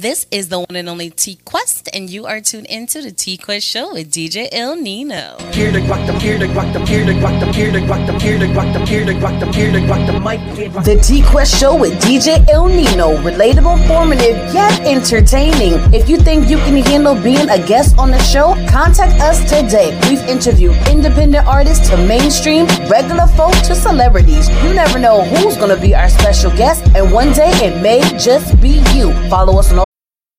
This is the one and only T Quest, and you are tuned into the T Quest Show with DJ Ill Nino. Here to guac them, here to guac them, here to guac them, here to guac them, here to guac them, here to guac them, here to guac them, mic. The T Quest Show with DJ Ill Nino. Relatable, informative, yet entertaining. If you think you can handle being a guest on the show, contact us today. We've interviewed independent artists to mainstream, regular folk to celebrities. You never know who's going to be our special guest, and one day it may just be you. Follow us on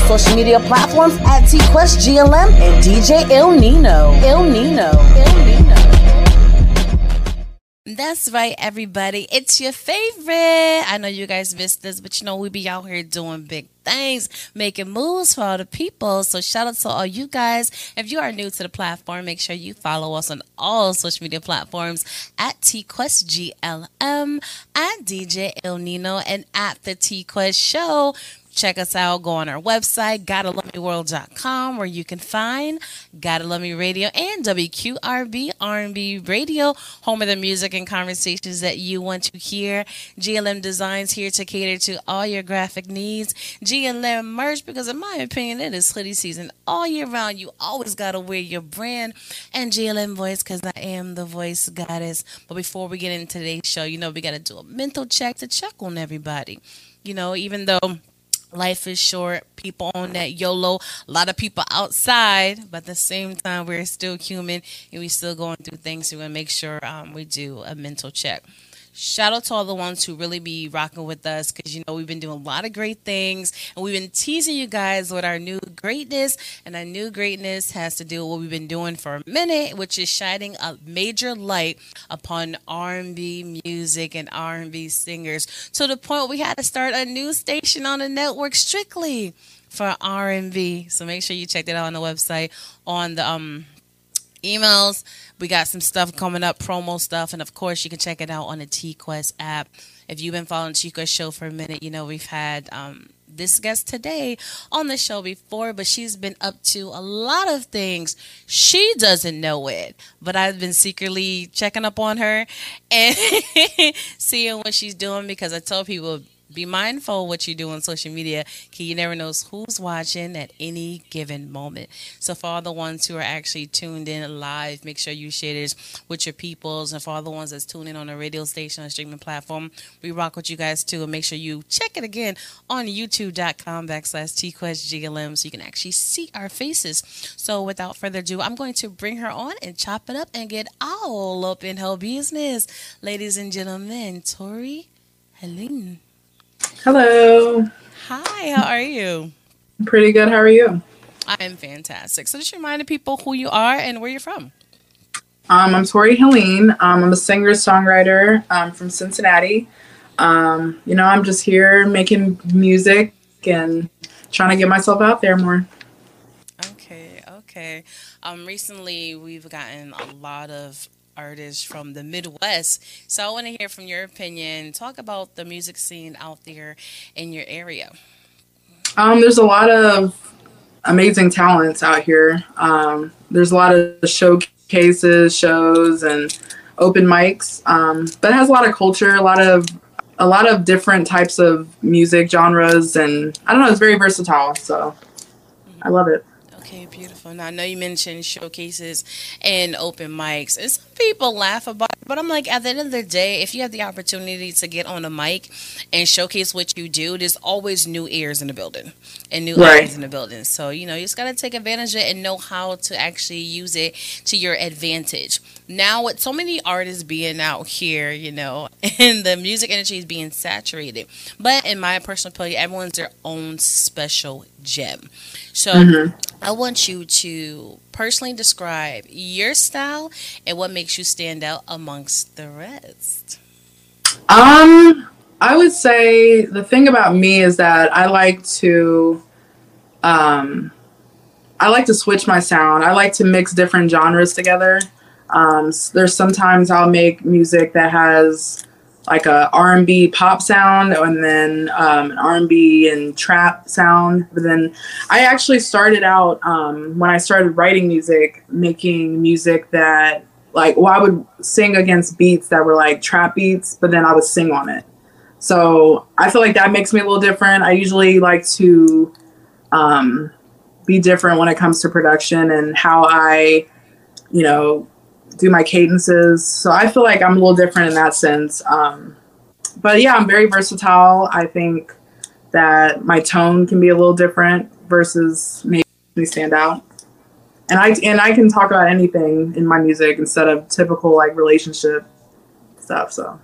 social media platforms at TQuestGLM and DJ Ill Nino. Ill Nino. Ill Nino. That's right, everybody. It's your favorite. I know you guys missed this, but you know, we be out here doing big things, making moves for all the people. So shout out to all you guys. If you are new to the platform, make sure you follow us on all social media platforms at TQuestGLM, at DJ Ill Nino, and at the TQuest Show. Check us out. Go on our website, GottaLoveMeWorld.com, where you can find Gotta Love Me Radio and WQRB R&B Radio, home of the music and conversations that you want to hear. GLM Designs here to cater to all your graphic needs. GLM merch, because in my opinion, it is hoodie season all year round. You always gotta wear your brand and GLM voice, because I am the voice goddess. But before we get into today's show, you know we gotta do a mental check to check on everybody. You know, even though life is short. People on that YOLO. A lot of people outside, but at the same time, we're still human and we're still going through things. So we want to make sure um, we do a mental check shout out to all the ones who really be rocking with us because you know we've been doing a lot of great things and we've been teasing you guys with our new greatness and our new greatness has to do with what we've been doing for a minute which is shining a major light upon r&b music and r&b singers to the point we had to start a new station on the network strictly for r&b so make sure you check that out on the website on the um emails. We got some stuff coming up, promo stuff, and of course, you can check it out on the T Quest app. If you've been following T show for a minute, you know we've had um, this guest today on the show before, but she's been up to a lot of things. She doesn't know it, but I've been secretly checking up on her and seeing what she's doing because I tell people be mindful what you do on social media because you never know who's watching at any given moment. So for all the ones who are actually tuned in live, make sure you share this with your peoples. And for all the ones that's tuning in on a radio station or streaming platform, we rock with you guys too. And make sure you check it again on youtube.com backslash tquestglm so you can actually see our faces. So without further ado, I'm going to bring her on and chop it up and get all up in her business. Ladies and gentlemen, Tori Helene. Hello. Hi, how are you? Pretty good. How are you? I'm fantastic. So just remind people who you are and where you're from. Um, I'm Tori Helene. Um, I'm a singer songwriter um, from Cincinnati. Um, you know, I'm just here making music and trying to get myself out there more. Okay, okay. Um, recently, we've gotten a lot of artists from the Midwest. So I want to hear from your opinion. Talk about the music scene out there in your area. Um, there's a lot of amazing talents out here. Um, there's a lot of showcases, shows, and open mics. Um, but it has a lot of culture, a lot of a lot of different types of music genres, and I don't know. It's very versatile, so I love it. Okay, beautiful. Now I know you mentioned showcases and open mics, and some people laugh about it, but I'm like, at the end of the day, if you have the opportunity to get on a mic and showcase what you do, there's always new ears in the building and new right. eyes in the building. So you know, you just gotta take advantage of it and know how to actually use it to your advantage. Now, with so many artists being out here, you know, and the music industry is being saturated, but in my personal opinion, everyone's their own special gem. So mm-hmm. I want you to personally describe your style and what makes you stand out amongst the rest. Um, I would say the thing about me is that I like to um, I like to switch my sound. I like to mix different genres together. Um, there's sometimes I'll make music that has like a R&B pop sound and then um, an R&B and trap sound. But then I actually started out um, when I started writing music, making music that like well I would sing against beats that were like trap beats, but then I would sing on it. So I feel like that makes me a little different. I usually like to um, be different when it comes to production and how I, you know, do my cadences. So I feel like I'm a little different in that sense. Um, but yeah, I'm very versatile. I think that my tone can be a little different versus make me stand out. And I and I can talk about anything in my music instead of typical like relationship stuff. So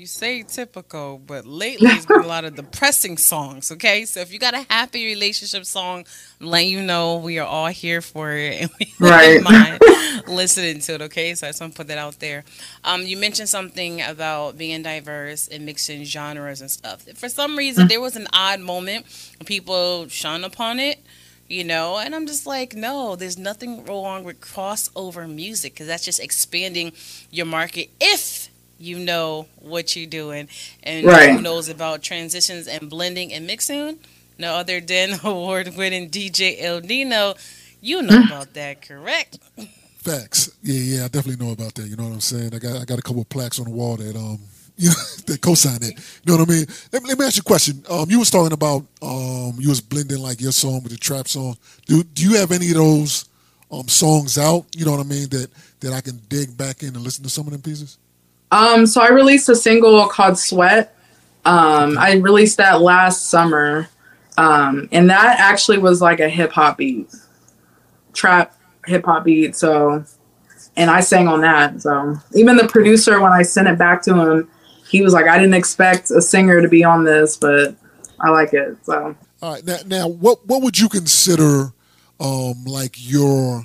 You say typical, but lately it's been a lot of depressing songs. Okay, so if you got a happy relationship song, I'm letting you know we are all here for it, and we Right. don't mind listening to it. Okay, so I just want to put that out there. Um, you mentioned something about being diverse and mixing genres and stuff. For some reason, there was an odd moment when people shun upon it. You know, and I'm just like, no, there's nothing wrong with crossover music because that's just expanding your market if you know what you're doing and Right. who knows about transitions and blending and mixing no other than award-winning dj ill nino you know about that correct Facts. Yeah, yeah, I definitely know about that. You know what I'm saying? I got I got a couple of plaques on the wall that um you know that co-sign it. You know what I mean? Let, me- let me ask you a question. Um, you was talking about um you was blending like your song with the trap song. Do do you have any of those um songs out? You know what I mean? That that I can dig back in and listen to some of them pieces. Um, so I released a single called Sweat. Um, I released that last summer. Um, and that actually was like a hip hop beat, trap hip hop beat. So, and I sang on that. So even the producer, when I sent it back to him, he was like, I didn't expect a singer to be on this, but I like it. So, All right, now, now what what would you consider um like your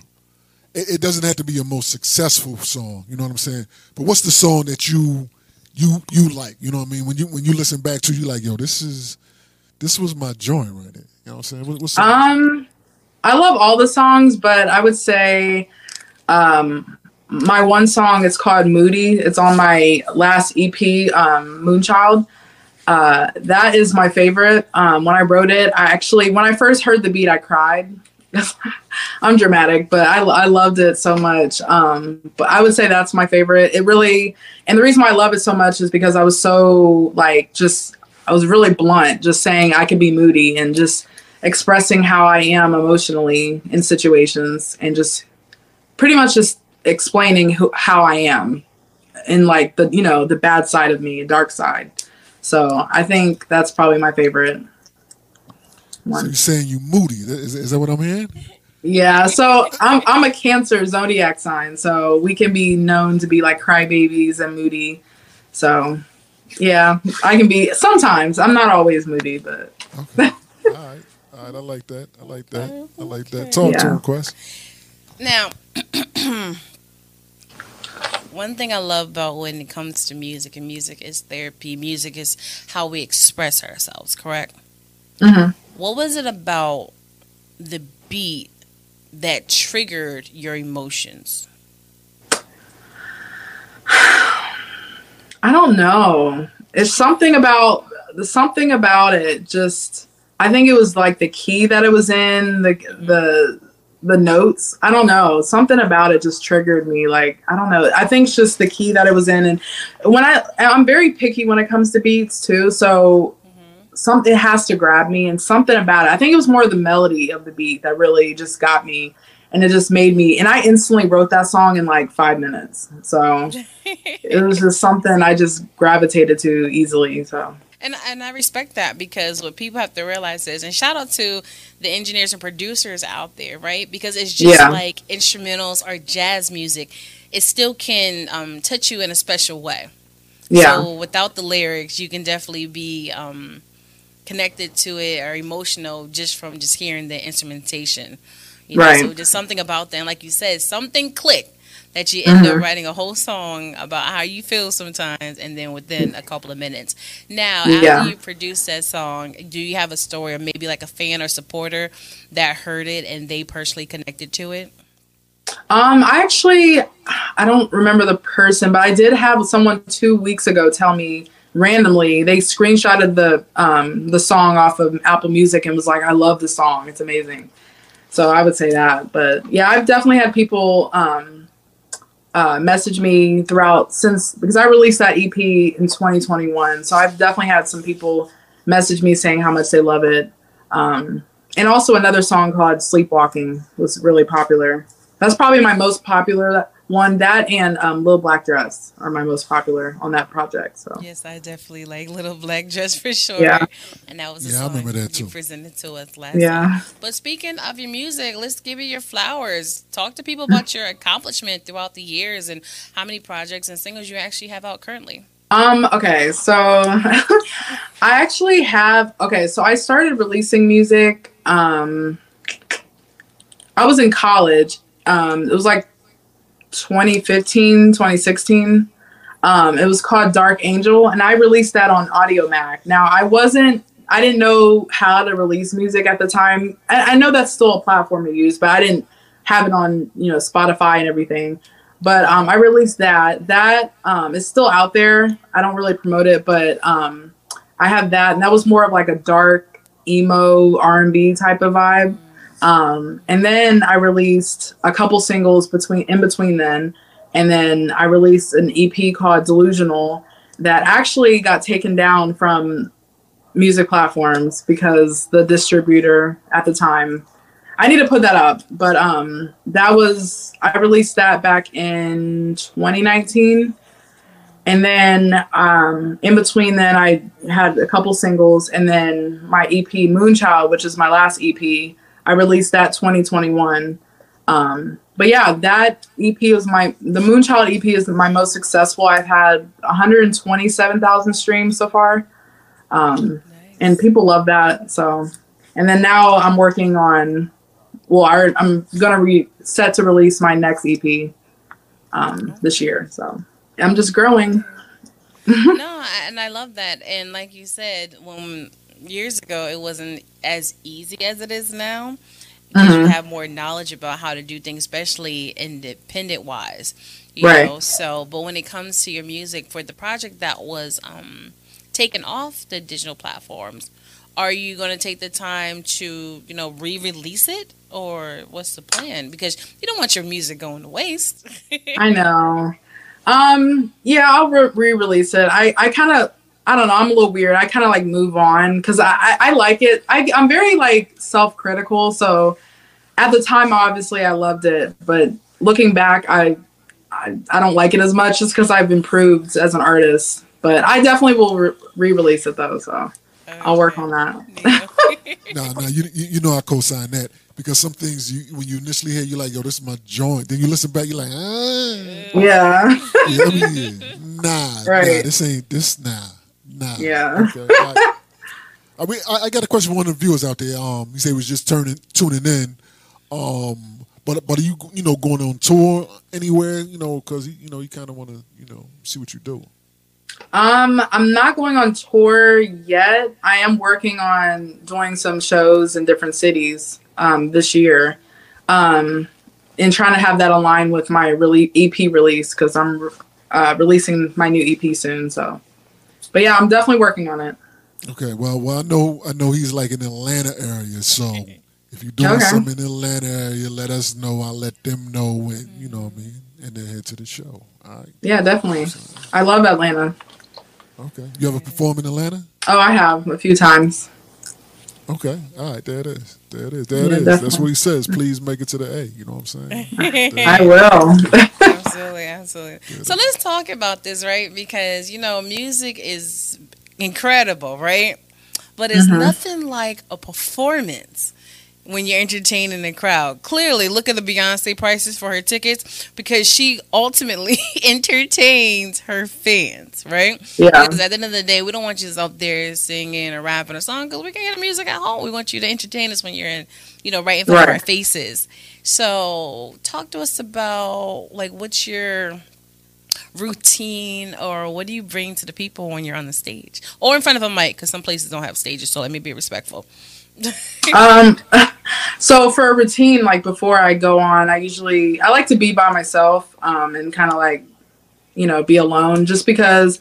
it, doesn't have to be your most successful song, you know what I'm saying? But what's the song that you you you like, you know what I mean? When you when you listen back to you like, yo, this is this was my joint right there. You know what I'm saying? What, what's um, I love all the songs, but I would say, um, my one song is called Moody. It's on my last EP, um, Moonchild. Uh, that is my favorite. Um, when I wrote it, I actually, when I first heard the beat, I cried. I'm dramatic, but I, I loved it so much. Um, but I would say that's my favorite. It really, and the reason why I love it so much is because I was so like just, I was really blunt, just saying I could be moody and just expressing how I am emotionally in situations and just pretty much just explaining who, how I am in like the, you know, the bad side of me, dark side. So I think that's probably my favorite. So one. you're saying you moody? Is, is that what I'm hearing? Yeah, so I'm I'm a Cancer zodiac sign, so we can be known to be like crybabies and moody. So, yeah, I can be sometimes. I'm not always moody, but Okay. All right. All right, I like that. I like that. I like that. Talk to Yeah. him, Quest. now one thing i love about when it comes to music and music is therapy music is how we express ourselves correct Mhm. What was it about the beat that triggered your emotions I don't know. It's something about the something about it. Just I think it was like the key that it was in the the the notes. I don't know. Something about it just triggered me. Like I don't know. I think it's just the key that it was in. And when I I'm very picky when it comes to beats too. So something has to grab me and something about it. I think it was more the melody of the beat that really just got me. And it just made me, and I instantly wrote that song in like five minutes. So it was just something I just gravitated to easily. So And and I respect that because what people have to realize is, and shout out to the engineers and producers out there, right? Because it's just Yeah. like instrumentals or jazz music, it still can um, touch you in a special way. yeah, So without the lyrics, you can definitely be um, connected to it or emotional just from just hearing the instrumentation. You know, Right. so just something about. And like you said, something clicked. that you end Mm-hmm. up writing a whole song about how you feel sometimes, and then within a couple of minutes. Now, Yeah. after you produce that song, do you have a story or maybe like a fan or supporter that heard it and they personally connected to it? Um, I actually, I don't remember the person, but I did have someone two weeks ago tell me randomly they screenshotted the um the song off of Apple Music and was like, "I love the song. It's amazing." So I would say that, but yeah, I've definitely had people um uh, message me throughout since because I released that EP in 2021. So I've definitely had some people message me saying how much they love it. Um, and also another song called Sleepwalking was really popular. That's probably my most popular one. That and um, Little Black Dress are my most popular on that project. So Yes, I definitely like Little Black Dress for sure. Yeah. And that was a Yeah, I remember that you too. presented to us last yeah. time. But speaking of your music, let's give you your flowers. Talk to people about your accomplishment throughout the years and how many projects and singles you actually have out currently. Um, okay, so I actually have okay, so I started releasing music. Um I was in college. Um it was like 2015, 2016. Um, it was called Dark Angel, and I released that on Audiomack. Now I wasn't I didn't know how to release music at the time. I, I know that's still a platform to use, but I didn't have it on, you know, Spotify and everything. But um, I released that. That um, is still out there. I don't really promote it, but um, I have that, and that was more of like a dark emo R and B type of vibe. Um, and then I released a couple singles between in between then, and then I released an EP called Delusional that actually got taken down from music platforms because the distributor at the time I need to put that up, but um, that was I released that back in 2019, and then um, in between then I had a couple singles, and then my EP Moonchild, which is my last EP, I released that 2021. Um, but yeah, that EP was my the Moonchild EP is my most successful. I've had 127,000 streams so far, um, and people love that. So, and then now I'm working on well, I, I'm gonna re set to release my next EP um, this year. So I'm just growing. no, and I love that. And like you said, when years ago it wasn't as easy as it is now because you have more knowledge about how to do things, especially independent wise. You Right. know, so but when it comes to your music for the project that was um, taken off the digital platforms, are you going to take the time to you know re-release it or what's the plan? Because you don't want your music going to waste. I know. Um, yeah, I'll re- re-release it. I, I kind of, I don't know. I'm a little weird. I kind of like move on because I, I, I like it. I, I'm very like self-critical. So at the time, obviously, I loved it, but looking back, I, I, I don't like it as much just because I've improved as an artist. But I definitely will re- re-release it though. So I'll work on that. No, no, you, you you know I co-sign that because some things you when you initially hear you're like, yo, this is my joint. Then you listen back, you're like, ah, yeah. yeah, I mean, nah, nah, Right. this ain't this, nah, nah. Yeah. Okay, right. I mean, I, I got a question from one of the viewers out there. Um, he said he was just turning tuning in. Um, but but are you you know going on tour anywhere? You know, because you know you kind of want to you know see what you do. Um, I'm not going on tour yet. I am working on doing some shows in different cities um, this year, um, and trying to have that align with my rele- EP release because I'm uh, releasing my new EP soon. So, but yeah, I'm definitely working on it. Okay, well, well, I know, I know he's like in the Atlanta area, so if you're doing Okay. something in the Atlanta area, let us know. I'll let them know, when you know what I mean, and then head to the show. All right, Yeah, definitely. I love Atlanta. okay. You ever perform in Atlanta? Oh, I have a few times. Okay, all right. There it is. There it is. There it Yeah, is. That's what he says. Please make it to the A. You know what I'm saying? I will. absolutely, absolutely. So let's talk about this, right? Because you know, music is incredible, right? But it's Mm-hmm. nothing like a performance when you're entertaining the crowd. Clearly, look at the Beyonce prices for her tickets because she ultimately entertains her fans, right? Yeah. Because at the end of the day, we don't want you just up there singing or rapping a song because we can hear the music at home. We want you to entertain us when you're in, you know, right in front of our faces. So, talk to us about like what's your routine or what do you bring to the people when you're on the stage or in front of a mic because some places don't have stages so let me be respectful um so for a routine like before i go on i usually i like to be by myself um and kind of like you know be alone just because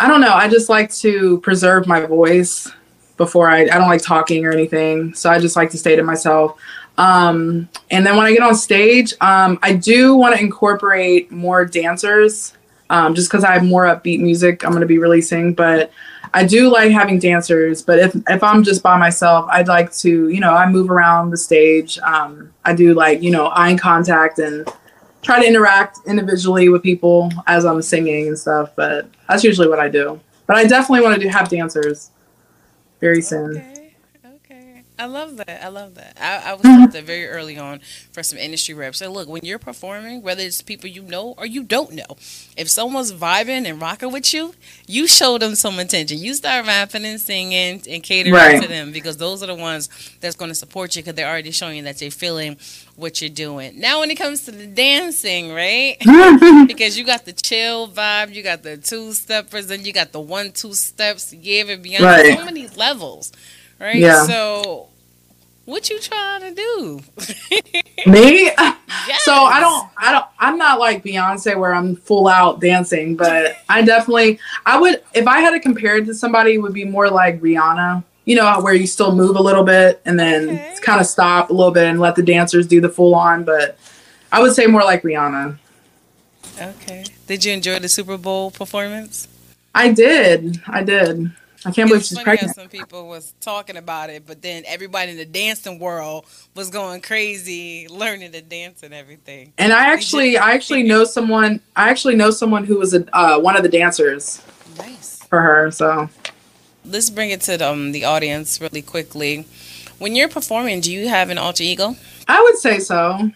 i don't know i just like to preserve my voice before i i don't like talking or anything so i just like to stay to myself. Um and then when i get on stage um i do want to incorporate more dancers um just because i have more upbeat music i'm going to be releasing but I do like having dancers, but if if I'm just by myself, I'd like to, you know, I move around the stage. Um, I do like, you know, eye contact and try to interact individually with people as I'm singing and stuff. But that's usually what I do. But I definitely want to do have dancers very soon. Okay. I love that. I love that. I, I was taught that very early on for some industry reps. So look, when you're performing, whether it's people you know or you don't know, if someone's vibing and rocking with you, you show them some attention. You start rapping and singing and catering Right. to them because those are the ones that's going to support you because they're already showing you that they're feeling what you're doing. Now, when it comes to the dancing, right? because you got the chill vibe, you got the two steppers, and you got the one two steps. Yeah, and beyond Right. so many levels, right? Yeah. So, what you trying to do? Me? Yes. So I don't, I don't, I'm not like Beyonce where I'm full out dancing, but I definitely, I would, if I had to compare it to somebody, it would be more like Rihanna. You know, where you still move a little bit and then Okay. kind of stop a little bit and let the dancers do the full on. But I would say more like Rihanna. Okay. Did you enjoy the Super Bowl performance? I did, I did. I can't believe she's pregnant. some people was talking about it, but then everybody in the dancing world was going crazy, learning to dance and everything. And I actually, I actually know someone. I actually know someone who was a uh, one of the dancers Nice. for her. So Let's bring it to the, um, the audience really quickly. When you're performing, do you have an alter ego? I would say so.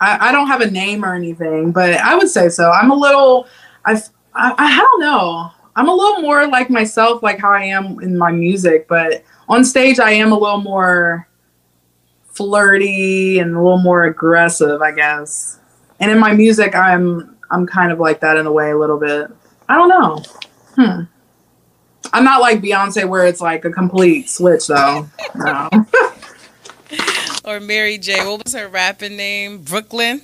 I, I don't have a name or anything, but I would say so. I'm a little, I, I, I don't know. I'm a little more like myself, like how I am in my music, but on stage, I am a little more flirty and a little more aggressive, I guess. And in my music, I'm, I'm kind of like that in a way, a little bit. I don't know. Hmm. I'm not like Beyonce, where it's like a complete switch, though. No. Or Mary J. What was her rapping name? Brooklyn?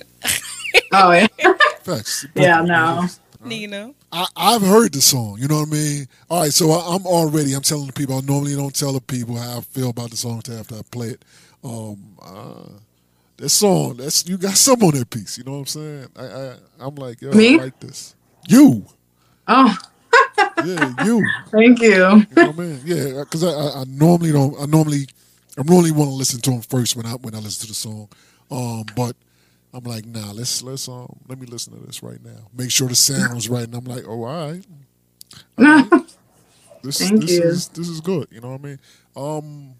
Oh yeah. Yeah, no. Nina. I, I've heard the song. You know what I mean? All right, so I, I'm already. I'm telling the people. I normally don't tell the people how I feel about the song until after I play it. Um, uh, that song, that's you got some on that piece. You know what I'm saying? I, I I'm like, yo, Me? I like this. You, Oh, yeah, you. thank you. You know what I mean? Yeah, because I, I, I normally don't. I normally, I normally want to listen to them first when I when I listen to the song. Um, but I'm like, nah, let's let's um let me listen to this right now. Make sure the sound's right, and I'm like, oh, all right. All right. This Thank this you. is this is good. You know what I mean? Um,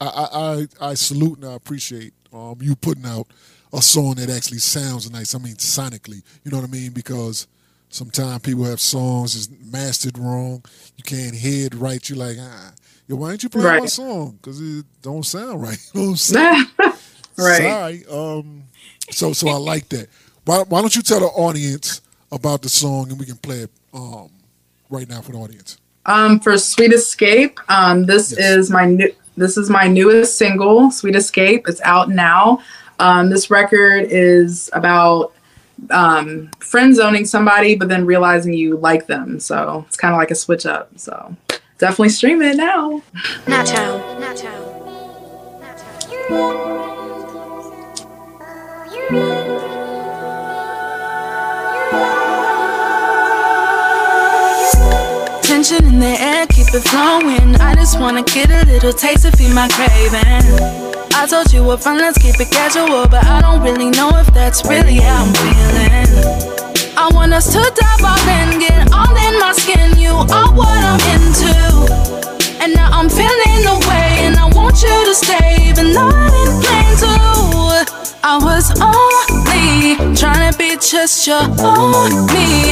I I I, I salute and I appreciate um you putting out a song that actually sounds nice. I mean, sonically, you know what I mean? Because sometimes people have songs is mastered wrong. You can't hear it right. You're like, ah, yo, why ain't you playing my song? Because it don't sound right. You know what I'm saying? right. Sorry. Um, so so I like that. Why, why don't you tell the audience about the song and we can play it um, right now for the audience? Um, for Sweet Escape, um, this Yes. is my new. This is my newest single, Sweet Escape. It's out now. Um, this record is about um, friend zoning somebody, but then realizing you like them. So it's kind of like a switch up. So definitely stream it now. Nacho. Nacho. Tension in the air, keep it flowing. I just wanna get a little taste to feed my craving. I told you up front, let's keep it casual, but I don't really know if that's really how I'm feeling. I want us to dive all in, get all in my skin. You are what I'm into. And now I'm feeling the way, and I want you to stay, even though I I was only trying to be just your own me,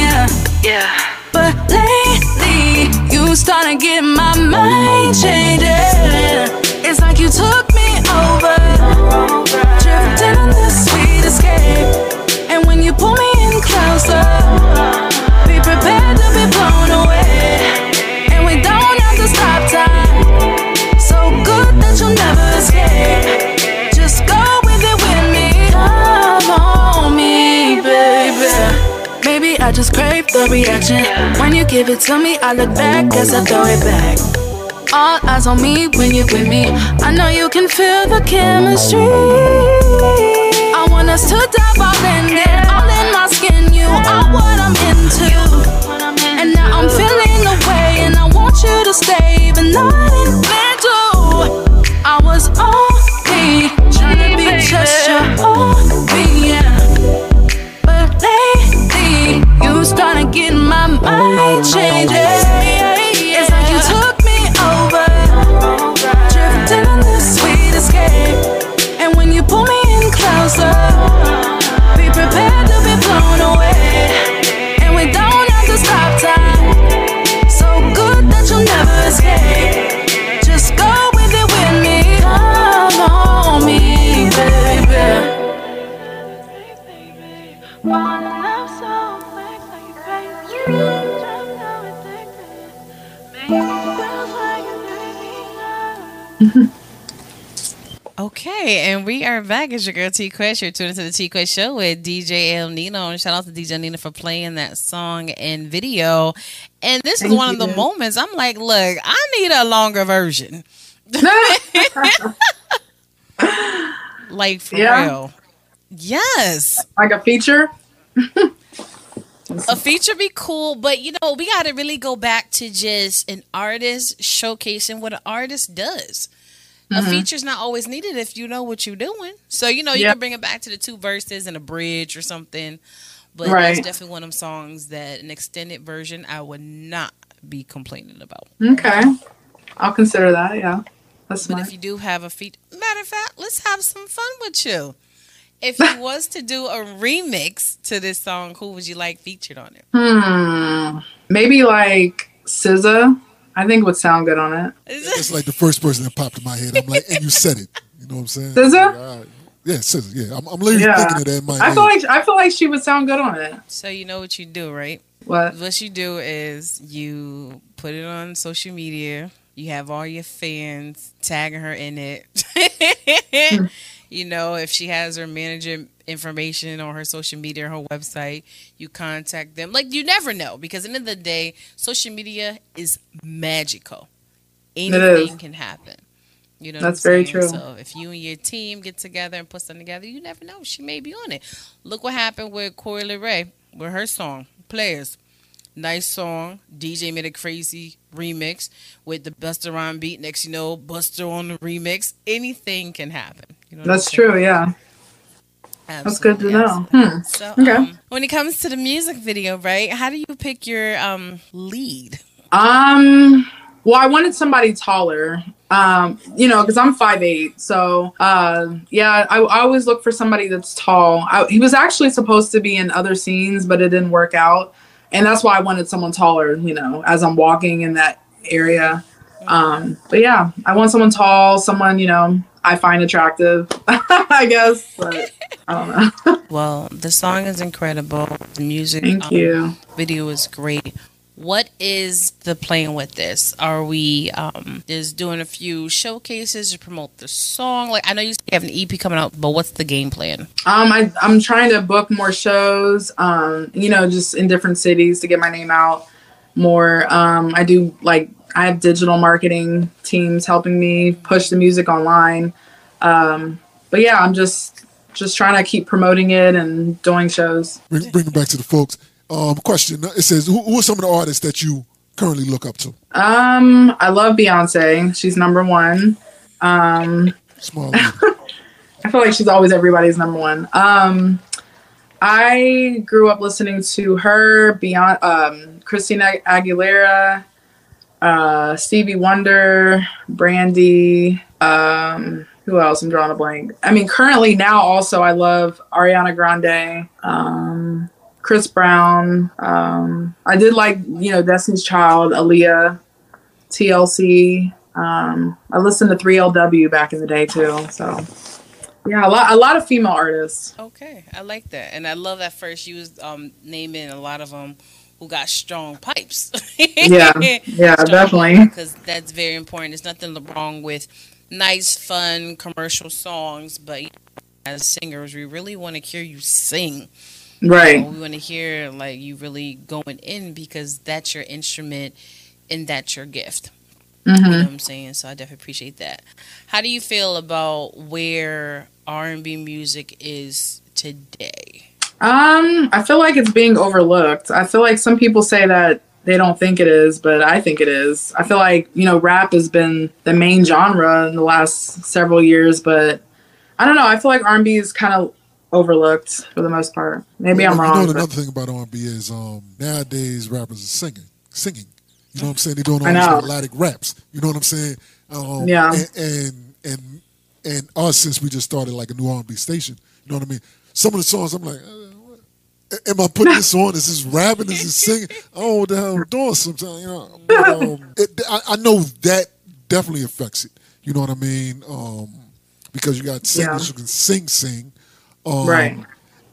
yeah. But lately, you starting to get my mind changing. It's like you took me over, drifting on this sweet escape. And when you pull me in closer. I just crave the reaction. When you give it to me, I look back as I throw it back. All eyes on me when you're with me. I know you can feel the chemistry. I want us to dive all in, get all in my skin. You are what I'm into. And now I'm feeling the way, and I want you to stay, even though I didn't mean to. I was only mind changing. It's like you took me over, in this sweet escape. And when you pull me in closer, be prepared to be blown away. And we don't have to stop time. So good that you'll never escape. Just go with it with me. Come on me, baby. Wanna love so Okay, and we are back. It's your girl T Quest. You're tuned into the T Quest show with DJ Ill Nino. And shout out to DJ Nino for playing that song and video. And this is Thank one of the moments I'm like, look, I need a longer version. like for Yeah. real. Yes. like a feature. A feature be cool, but you know, we gotta really go back to just an artist showcasing what an artist does. A mm-hmm. feature's not always needed if you know what you're doing. So, you know, you Yeah. can bring it back to the two verses and a bridge or something. But Right. that's definitely one of them songs that an extended version I would not be complaining about. Okay, I'll consider that. Yeah, that's But if you do have a feature, matter of fact, let's have some fun with you. If you was to do a remix to this song, who would you like featured on it? Hmm. Maybe like SZA. I think would sound good on it. It's like the first person that popped in my head. I'm like, and you said it. You know what I'm saying? SZA? Like, all right. Yeah, SZA. Yeah, I'm, I'm literally Yeah. thinking of that in my I head. feel like I feel like she would sound good on it. So you know what you do, right? What? What you do is you put it on social media. You have all your fans tagging her in it. you know, if she has her manager information on her social media or her website, you contact them. Like you never know because at the end of the day, social media is magical. Anything can happen. You know, That's very true. So if you and your team get together and put something together, you never know. She may be on it. Look what happened with Coi Leray with her song "Players." Nice song. DJ made a crazy remix with the Busta Rhyme beat. Next, you know, Busta on the remix. Anything can happen. You know That's true. Yeah, that's good to know. Hmm. So, Okay. um, when it comes to the music video, right? How do you pick your um lead? Um. Well, I wanted somebody taller. Um, you know, because I'm five eight, So, uh, yeah, I, I always look for somebody that's tall. I, he was actually supposed to be in other scenes, but it didn't work out, and that's why I wanted someone taller. You know, as I'm walking in that area. Um, but yeah, I want someone tall, someone you know I find attractive. I guess, but I don't know. Well, the song is incredible. The music Thank um, you. video is great. What is the plan with this? Are we um just doing a few showcases to promote the song? Like I know you have an EP coming out, but what's the game plan? Um, I, I'm trying to book more shows, um, you know, just in different cities to get my name out more. Um, I do like, I have digital marketing teams helping me push the music online. Um, but yeah, I'm just, just trying to keep promoting it and doing shows. Bring, bring it back to the folks. Um, question. It says, who, who are some of the artists that you currently look up to? Um, I love Beyonce. She's number one. Um, Small. I feel like she's always everybody's number one. Um, I grew up listening to her, Beyond, um, Christina Aguilera, uh, Stevie Wonder, Brandy, um, who else? I'm drawing a blank. I mean, currently now also I love Ariana Grande, um, Chris Brown. Um, I did like you know Destiny's Child, Aaliyah, TLC. Um, I listened to 3LW back in the day too. So yeah, a lot a lot of female artists. Okay, I like that, and I love that first you was um, naming a lot of them who got strong pipes. yeah, yeah, definitely. Because that's very important. There's nothing wrong with nice, fun commercial songs, but as singers, we really want to hear you sing. Right. You know, we want to hear like you really going in because that's your instrument and that's your gift. Mm-hmm. You know what I'm saying? So I definitely appreciate that. How do you feel about where R&B music is today? Um, I feel like it's being overlooked. I feel like some people say that they don't think it is, but I think it is. I feel like, you know, rap has been the main genre in the last several years, but I don't know. I feel like R&B is kind of overlooked for the most part. Maybe well, I'm wrong. You know, another thing about R&B is um, nowadays rappers are singing, singing. You know what I'm saying? They're doing all these melodic raps. You know what I'm saying? Um, yeah. And, and and and us, since we just started like a new R&B station, you know what I mean? Some of the songs, I'm like, uh, am I putting this on? Is this rapping? Is this singing? I don't know what the hell I'm doing sometimes. You know, but, um, it, I, I, know that definitely affects it. You know what I mean? Um, because you got singers yeah. who can sing, sing. Um, right.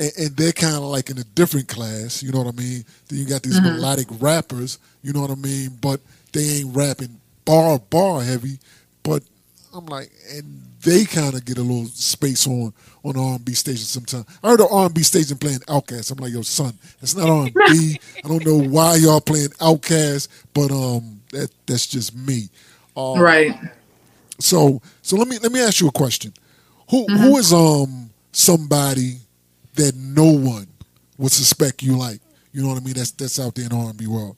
And, and they're kind of like in a different class. You know what I mean? Then you got these mm-hmm. melodic rappers. You know what I mean? But they ain't rapping bar bar heavy. But I'm like, and they kind of get a little space on on R&B station sometimes. I heard an R&B station playing Outkast. I'm like, yo, son, it's not R&B. I don't know why y'all playing Outkast, but um, that that's just me. Um, right. So so let me let me ask you a question. Who, mm-hmm. who is um somebody that no one would suspect you like? You know what I mean? That's that's out there in the R&B world,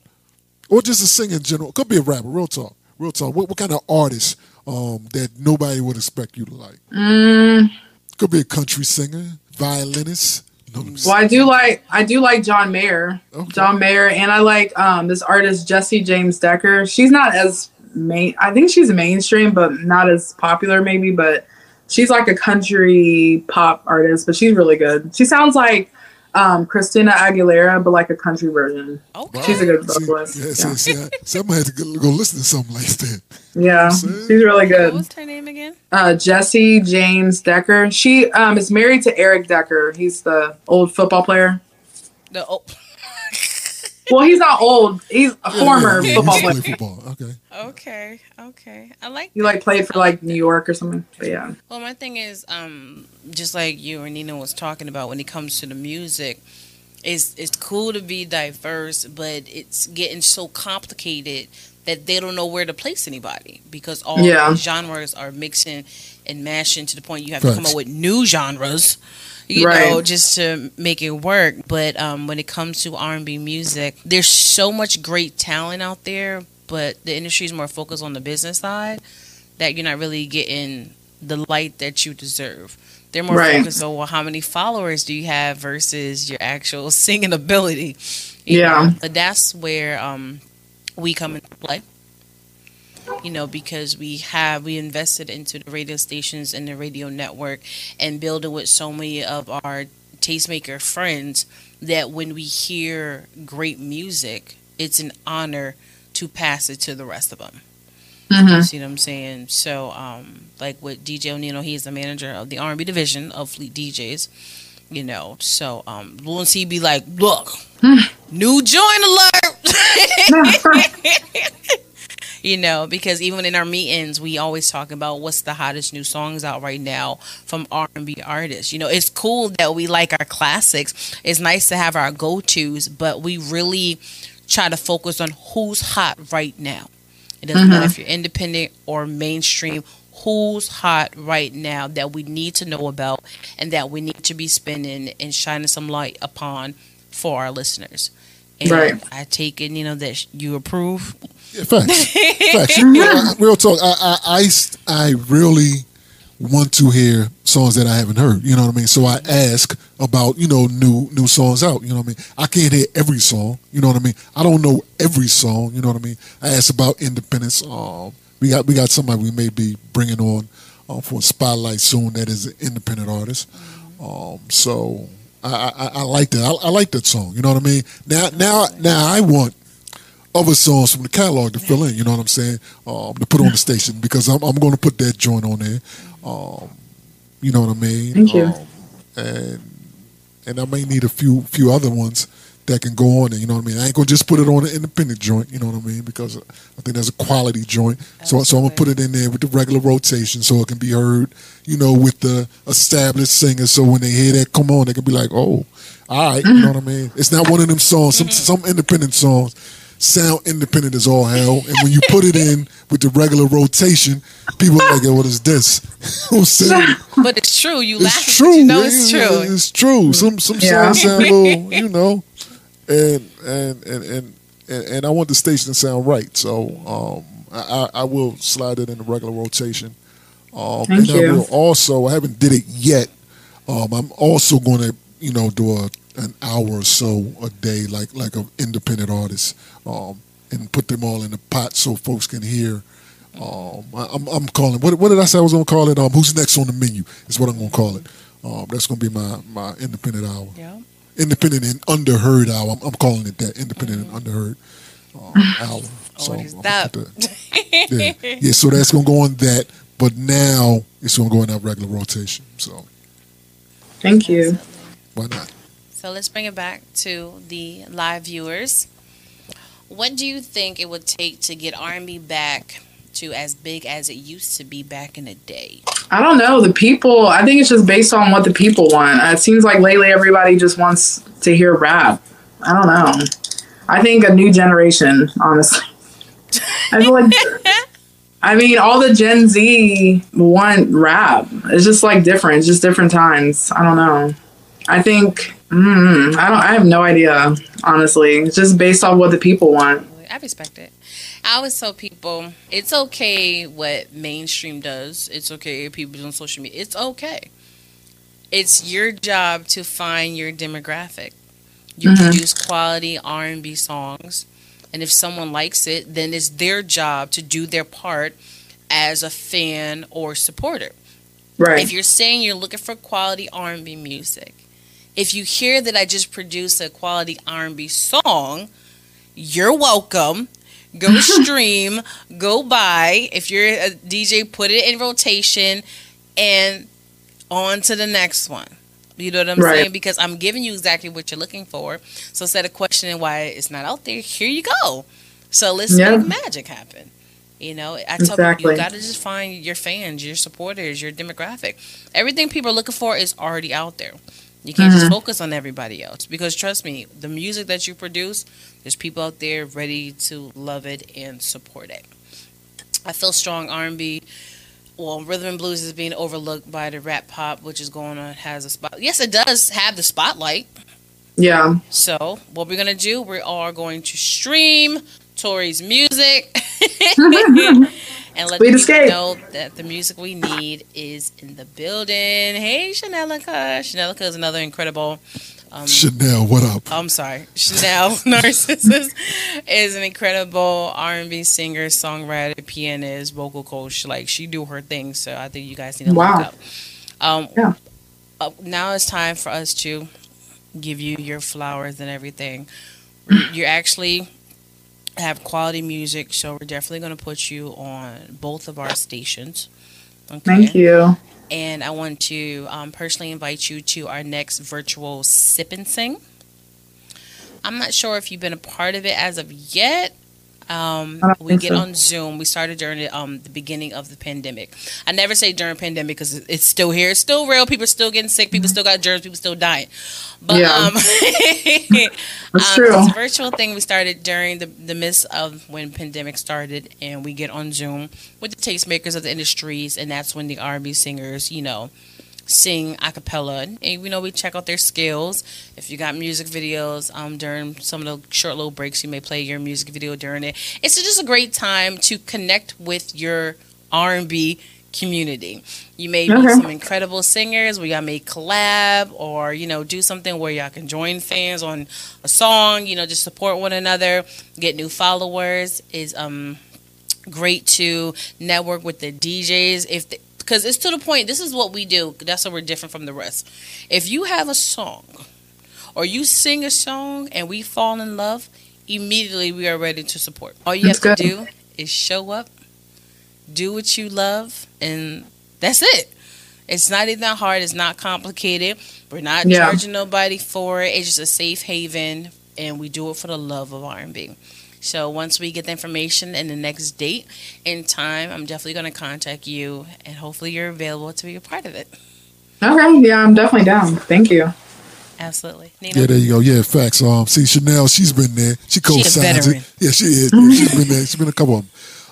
or just a singer in general. Could be a rapper. Real talk. Real talk. What, what kind of artist um, that nobody would expect you to like? Mm. Could be a country singer, violinist. well, I do like I do like John Mayer, okay. John Mayer, and I like um, this artist Jessie James Decker. She's not as main. I think she's mainstream, but not as popular, maybe. But she's like a country pop artist, but she's really good. She sounds like um, Christina Aguilera, but like a country version. Okay. She's a good vocalist. See, yeah, yeah. See, see, I, so I'm gonna have to go, go, listen to something like that. Yeah, she's really good. What's her name again? Uh, Jessie James Decker. She um, is married to Eric Decker. He's the old football player. The oh. Well, he's not old. He's a yeah, former yeah, football player. Football. Okay. Okay. Okay. I like. You like played for like New York or something. But yeah. Well, my thing is, um, just like you or Nino was talking about when it comes to the music, it's it's cool to be diverse, but it's getting so complicated that they don't know where to place anybody because all yeah. genres are mixing and mashing to the point you have to come up with new genres you right. know, just to make it work. But um, when it comes to R and B music, there's so much great talent out there, but the industry is more focused on the business side that you're not really getting the light that you deserve. They're more right. focused on well, how many followers do you have versus your actual singing ability. yeah, know? but that's where um, we come into play you know, because we have we invested into the radio stations and the radio network and building with so many of our tastemaker friends that when we hear great music, it's an honor to pass it to the rest of them. Mm-hmm. You see what I'm saying? So, um, like with DJ O'Neill, he's the manager of the R&B division of Fleet DJs. You know, so um, once he be like, "Look, new joint alert," you know, because even in our meetings, we always talk about what's the hottest new songs out right now from R and B artists. You know, it's cool that we like our classics. It's nice to have our go tos, but we really try to focus on who's hot right now. It doesn't mm-hmm. matter if you're independent or mainstream. Who's hot right now that we need to know about and that we need to be spending and shining some light upon for our listeners. And right. I take it, you know, that you approve. Yeah, facts. facts. real, real talk. I, I, I, I really want to hear songs that I haven't heard. You know what I mean? So I ask about you know new new songs out. You know what I mean? I can't hear every song. You know what I mean? I don't know every song. You know what I mean? I ask about independence. Um, we got we got somebody we may be bringing on um, for a spotlight soon that is an independent artist. Um, so I, I, I like that. I, I like that song. You know what I mean? Now now now I want other songs from the catalog to fill in. You know what I'm saying? Um, to put on the station because I'm, I'm going to put that joint on there. Um, you know what I mean? Thank you. Um, and and I may need a few few other ones that can go on there. You know what I mean? I ain't gonna just put it on an independent joint. You know what I mean? Because I think that's a quality joint. So so I'm gonna put it in there with the regular rotation so it can be heard. You know, with the established singers. So when they hear that come on, they can be like, oh, all right. You know what I mean? It's not one of them songs. Some some independent songs sound independent as all hell. And when you put it in with the regular rotation, people are like, "Yo, what is this?" Who said it? But it's true. You laugh, It's but true. you know man. it's true. It's true. Some some Yeah. songs sound a little, you know, and and and and and, and I want the station to sound right. So um, I, I I will slide it in the regular rotation. Um, Thank and I will also. I haven't did it yet. Um, I'm also going to you know do a an hour or so a day, like like an independent artist, um, and put them all in a pot so folks can hear. Um, I, I'm, I'm calling. What, what did I say I was going to call it? Um, who's next on the menu? Is what I'm going to call it. Um, that's going to be my my independent hour. Yeah. Independent and underheard hour. I'm, I'm calling it that. Independent and underheard um, hour. So What is that? that- yeah, yeah. So that's going to go on that. But now it's going to go in that regular rotation. So Thank you. why not? So let's bring it back to the live viewers. What do you think it would take to get R&B back to as big as it used to be back in the day? I don't know. The people, I think it's just based on what the people want. It seems like lately everybody just wants to hear rap. I don't know. I think a new generation, honestly. I feel like, I mean, all the Gen Z want rap. It's just like different, it's just different times. I don't know. I think, mm, I don't, I have no idea, honestly. It's just based off what the people want. I respect it. I always tell people it's okay what mainstream does. It's okay if people on social media. It's okay. It's your job to find your demographic. You produce quality R and B songs, and if someone likes it, then it's their job to do their part as a fan or supporter. Right. If you're saying you're looking for quality R&B music, if you hear that I just produced a quality R&B song, you're welcome. Go stream, go buy. If you're a DJ, put it in rotation and on to the next one. You know what I'm Right. saying? Because I'm giving you exactly what you're looking for. So instead of questioning why it's not out there, here you go. So let's Yeah. make magic happen. You know, I tell people you got to just find your fans, your supporters, your demographic. Everything people are looking for is already out there. You can't Mm-hmm. just focus on everybody else because trust me, the music that you produce, there's people out there ready to love it and support it. I feel strong R&B. Well, rhythm and blues is being overlooked by the rap pop, which is going on has a spot. Yes, it does have the spotlight. Yeah. So what we're gonna do, we are going to stream Tori's music and let Sweet people escape. know that the music we need is in the building. Hey, Chanelica. Chanelica is another incredible. Um, Chanel, what up? I'm sorry, Chanel Narcissus is an incredible R&B singer, songwriter, pianist, vocal coach. Like she do her thing, so I think you guys need to Wow. look up. Um, Yeah. uh, now it's time for us to give you your flowers and everything. You're actually have quality music, so we're definitely going to put you on both of our stations. Okay. Thank you. And I want to um, personally invite you to our next virtual sip and sing. I'm not sure if you've been a part of it as of yet. Um, we get so. on Zoom. We started during the, um, the beginning of the pandemic. I never say during pandemic because it's still here. It's still real. People are still getting sick. People still got germs. People still dying. But Yeah. um, That's um, true. It's a virtual thing we started during the, the midst of when pandemic started, and we get on Zoom with the tastemakers of the industries, and that's when the R&B singers, you know, sing a cappella, and you know we check out their skills. If you got music videos, um, during some of the short little breaks, you may play your music video during it. It's just a great time to connect with your R&B community. You may meet Okay. some incredible singers where y'all may collab or, you know, do something where y'all can join fans on a song, you know, just support one another, get new followers is um great to network with the DJs if the because it's to the point. This is what we do. That's why we're different from the rest. If you have a song, or you sing a song, and we fall in love, immediately we are ready to support. All you That's have to good. do is show up, do what you love, and that's it. It's not even that hard. It's not complicated. We're not Yeah. charging nobody for it. It's just a safe haven, and we do it for the love of R and B. So once we get the information and the next date and time, I'm definitely going to contact you, and hopefully you're available to be a part of it. Okay, yeah, I'm definitely down. Thank you. Absolutely, Nina. Yeah, there you go. Yeah, facts. Um, see, Chanel, she's been there. She co-signs it. Yeah, she is. Yeah, she's been there. She's been a couple of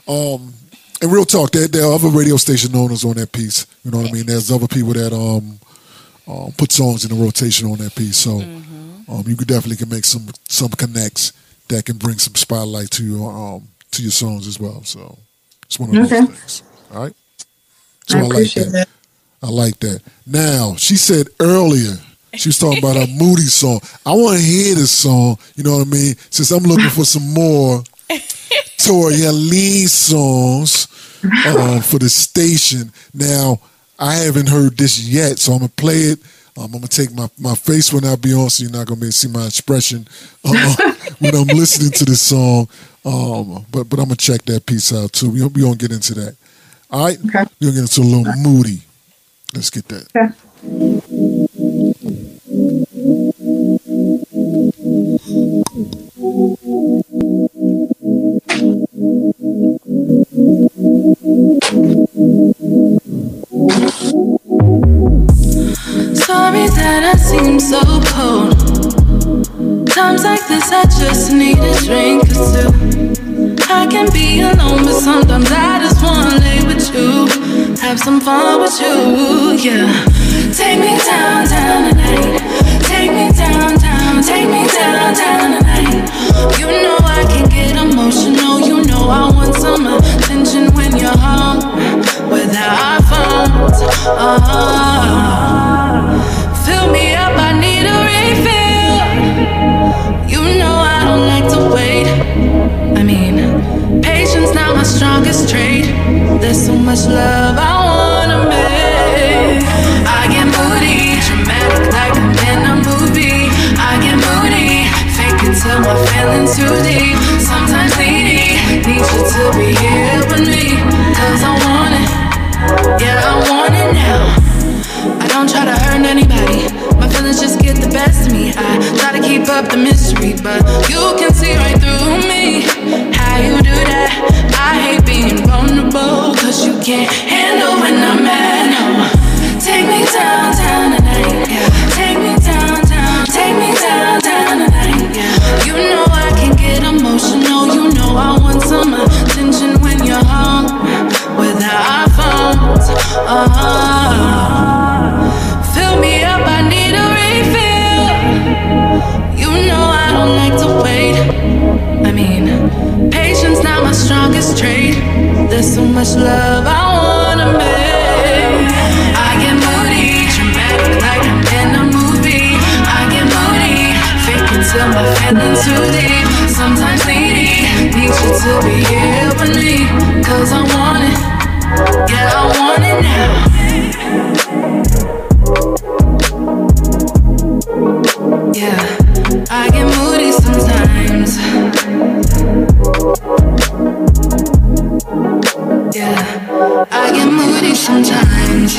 them. Um, and real talk, there, there are other radio station owners on that piece. You know what I mean? There's other people that um, um put songs in the rotation on that piece. So Mm-hmm. um, you could definitely can make some some connects that can bring some spotlight to your um to your songs as well. So it's one of those Okay. things. All right. So I I, like that. that. I like that. Now, she said earlier, she was talking about a Moody song. I want to hear this song, you know what I mean? Since I'm looking for some more Tori Helene songs um, for the station. Now, I haven't heard this yet, so I'm going to play it. Um, I'm going to take my, my face when I be on, so you're not going to be able to see my expression uh, when I'm listening to this song. Um, but but I'm going to check that piece out, too. We're going to get into that. All right? Okay. We're going to get into a little Moody. Let's get that. Okay. Sorry that I seem so cold. Times like this, I just need a drink or two. I can be alone, but sometimes I just wanna lay with you. Have some fun with you, yeah. Take me downtown tonight. Take me downtown, take me downtown tonight. You know I can get emotional. You know I want some attention when you're home without our phones. Uh-huh. Strongest trait. There's so much love I wanna make. I get moody, dramatic like I'm in a movie. I get moody, fake it till my feelings too deep. Sometimes needy, need you to be here with me. Cause I want it, yeah, I want it now. I don't try to hurt anybody. My feelings just get the best of me. I try to keep up the mystery, but you can can't handle when I'm mad. No. Take me downtown tonight. Yeah. Take me downtown. Take me downtown tonight. Yeah. You know I can get emotional. You know I want some attention when you're home without our phones. Uh-huh. So much love I wanna make. I get moody, dramatic like I'm in a movie. I get moody, fake it till my feelings too deep. Sometimes needy, need you to be here with me. Cause I want it, yeah, I want it now. Yeah, I get moody sometimes. Sometimes.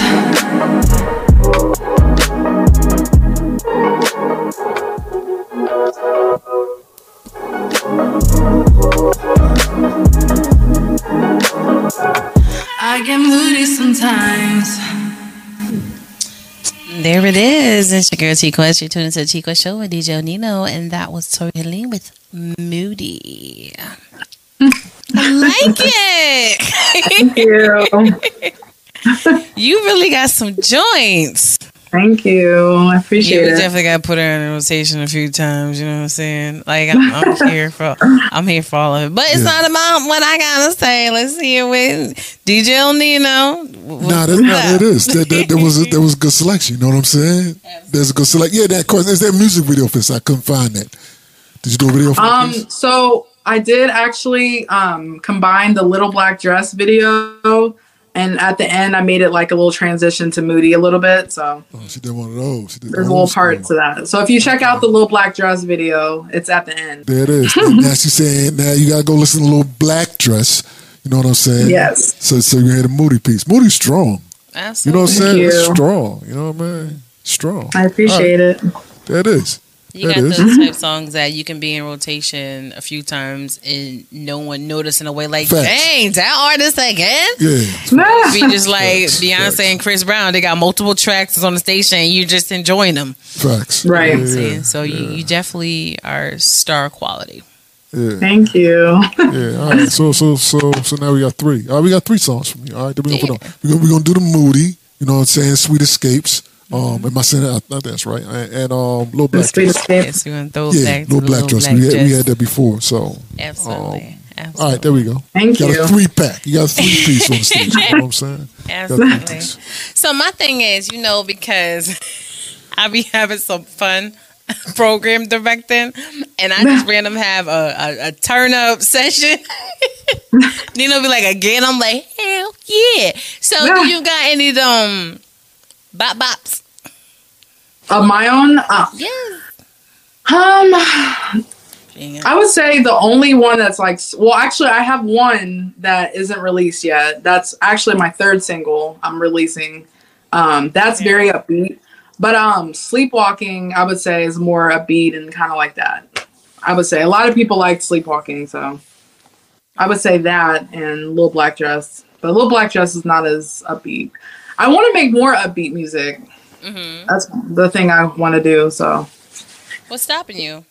I get moody sometimes. There it is. It's your girl T Quest. You're tuning to the T Quest Show with DJ Nino, and that was Tori Helene with Moody. I like it. Thank you. you really got some joints. Thank you. I Yeah, appreciate we it. definitely got to put her in a rotation a few times. You know what I'm saying? Like I'm, I'm here for, I'm here for all of it. But it's Yeah. not about what I gotta say. Let's hear with DJ Ill Nino. Nah, that, nah, it is. That, that, that was a, that was a good selection. You know what I'm saying? There's a good selection. Yeah, that question is that music video for this. I couldn't find that. Did you do a video for Um, that? so I did actually um combine the little black dress video And at the end, I made it like a little transition to Moody a little bit. So Oh, she did one of those. She did there's a little old part school. to that. So if you check out the little black dress video, it's at the end. There it is. now she's saying now you gotta go listen to little black dress. You know what I'm saying? Yes. So so you hear the Moody piece. Moody's strong. Absolutely. You know what I'm saying? It's you. strong. You know what I mean? Strong. I appreciate it. There it is. You got those type mm-hmm. songs that you can be in rotation a few times and no one notice in a way like, Facts. dang, that artist again? Yeah. Be just like Facts, Beyonce facts. and Chris Brown. They got multiple tracks on the station. and You're just enjoying them. Facts. Right. Yeah, See? yeah, so you, you definitely are star quality. yeah. Thank you. Yeah, all right. So so so so now we got three. All right, we got three songs from you. All right, then we're gonna put on. We're gonna, we gonna do the Moody. You know what I'm saying? Sweet Escapes. Um, am I saying that? I think that's right. And, and um, Little The Black Sweet Dress. Escape. Yes, we're gonna throw Yeah, back Little Black little Dress. black We had, we had that before. So Absolutely. all Absolutely. right, there we go. Thank you got you. a three pack. You got a three piece on the stage. You know what I'm saying? Absolutely. So my thing is, you know, because I be having some fun program directing, and I just random have a, a, a turn up session. Nino be like, again, I'm like, hell yeah. So do you got any um bop bops? Of my own, uh, Yes. um, I would say the only one that's like, well, actually, I have one that isn't released yet. That's actually my third single I'm releasing. Um, that's very upbeat, but um, sleepwalking I would say is more upbeat and kind of like that. I would say a lot of people like sleepwalking, so I would say that and Little Black Dress. But Little Black Dress is not as upbeat. I want to make more upbeat music. Mm-hmm. That's the thing I want to do. So What's stopping you?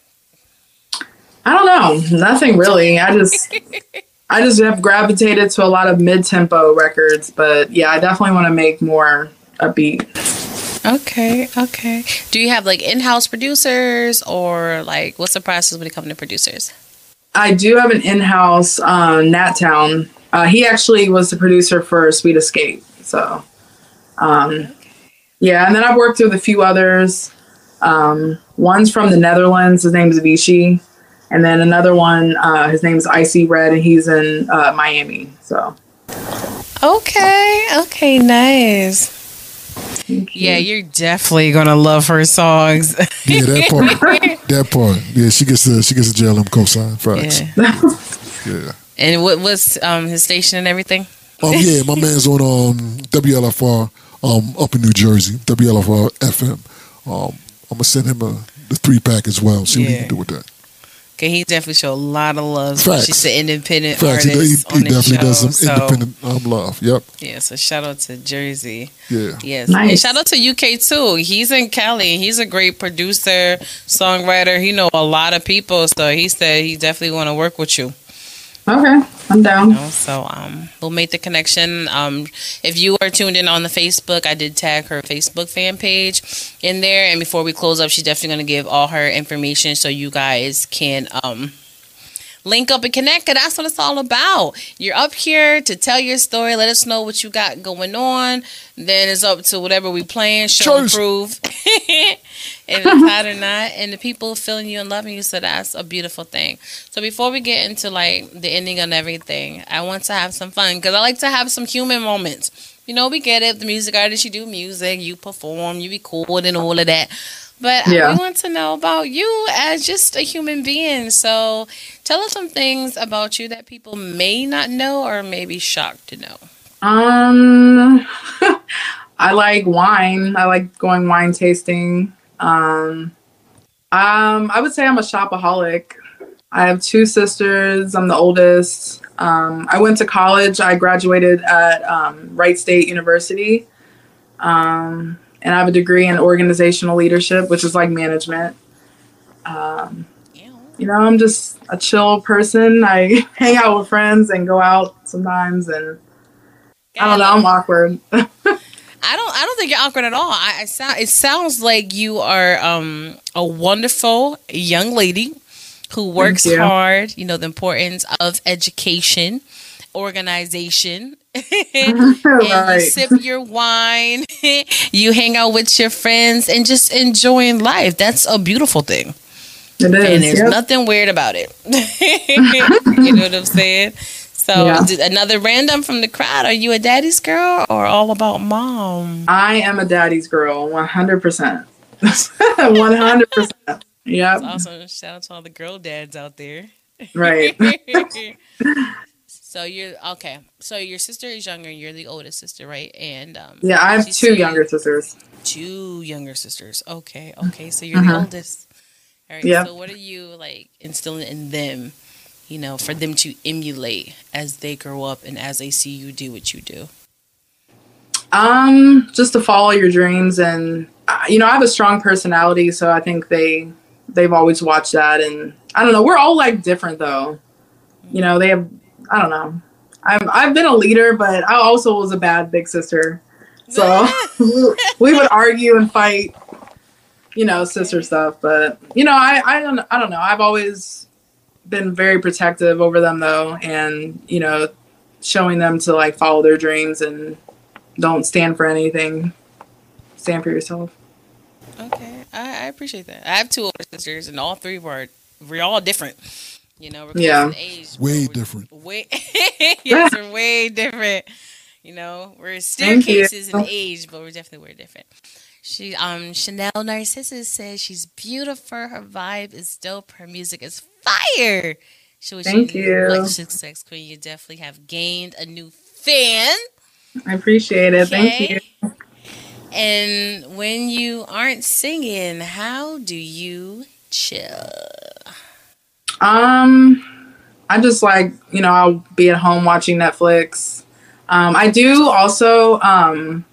I don't know. Nothing really. I just I just have gravitated to a lot of mid tempo records, but yeah, I definitely want to make more upbeat. Okay, okay. Do you have like in house producers or like what's the process when it comes to producers? I do have an in house uh, Nat Town. Uh, he actually was the producer for Sweet Escape. So um, yeah, and then I've worked with a few others. Um, one's from the Netherlands. His name is Vichy. And then another one, uh, his name is Icy Red, and he's in uh, Miami. So Okay, okay, nice. Yeah, you're definitely gonna love her songs. Yeah, that part. that part. Yeah, she gets the she gets the JLM cosign. Facts. Yeah. Yeah. And what was um his station and everything? Um, yeah, my man's on um WLFR um up in New Jersey, WLFR FM. Um, I'm gonna send him a the three pack as well. See what he can do with that. Okay, he definitely show a lot of love. Facts. She's an independent Facts. He, he, artist he on the definitely show. does some so, independent um, love. Yep. Yeah, so shout out to Jersey. Yeah. Yes. Nice. And shout out to UK too. He's in Cali. He's a great producer, songwriter. He know a lot of people, so he said he definitely want to work with you. Okay, I'm down. know, so um, we'll make the connection. Um, if you are tuned in on the Facebook, I did tag her Facebook fan page in there. And before we close up, she's definitely going to give all her information so you guys can um, link up and connect. Cause that's what it's all about. You're up here to tell your story. Let us know what you got going on. Then it's up to whatever we playing, show and Choice. prove. if it's hot or not, and the people feeling you and loving you. So that's a beautiful thing. So before we get into like the ending and everything, I want to have some fun because I like to have some human moments. You know, we get it. The music artist, you do music, you perform, you record, and all of that. But Yeah. I want to know about you as just a human being. So tell us some things about you that people may not know or may be shocked to know. Um, I like wine. I like going wine tasting. Um, um, I would say I'm a shopaholic. I have two sisters. I'm the oldest. Um, I went to college. I graduated at um, Wright State University. Um, and I have a degree in organizational leadership, which is like management. Um, you know, I'm just a chill person. I hang out with friends and go out sometimes and I don't know. I'm awkward. I don't. I don't think you're awkward at all. I, I sound. It sounds like you are um, a wonderful young lady who works you. hard. You know the importance of education, organization. and you right. sip your wine. you hang out with your friends and just enjoying life. That's a beautiful thing. It is. And there's yep. nothing weird about it. you know what I'm saying? So Yeah. did- another random from the crowd. Are you a daddy's girl or all about mom? I am a daddy's girl, 100%. 100%. Yep. That's awesome. Shout out to all the girl dads out there. Right. so you're okay. So your sister is younger. You're the oldest sister, right? And um, Yeah, I have two younger sisters. Two younger sisters. Okay, okay. So you're the Mhm. oldest. All right. Yeah. So what are you like instilling in them? You know, for them to emulate as they grow up and as they see you do what you do. Um, just to follow your dreams and uh, you know, I have a strong personality, so I think they they've always watched that and I don't know, we're all like different though. You know, they have I don't know. I'm I've been a leader, but I also was a bad big sister. So we would argue and fight, you know, sister stuff, but you know, I I don't I don't know. I've always been very protective over them though and, you know, showing them to like follow their dreams and don't stand for anything. Stand for yourself. Okay, I, I appreciate that. I have two older sisters, and all three were we're all different. You know, we're Yeah. in age. Way we're- different. Way, yes, we're way different. You know, we're Thank you. staircases in age, but we're definitely way different. She, um, Chanel Narcissus says she's beautiful. Her vibe is dope. Her music is fire. She was Thank you. Like success queen, you definitely have gained a new fan. I appreciate it. Thank you. And when you aren't singing, how do you chill? Um, I just like you know I'll be at home watching Netflix. Um, I do also um,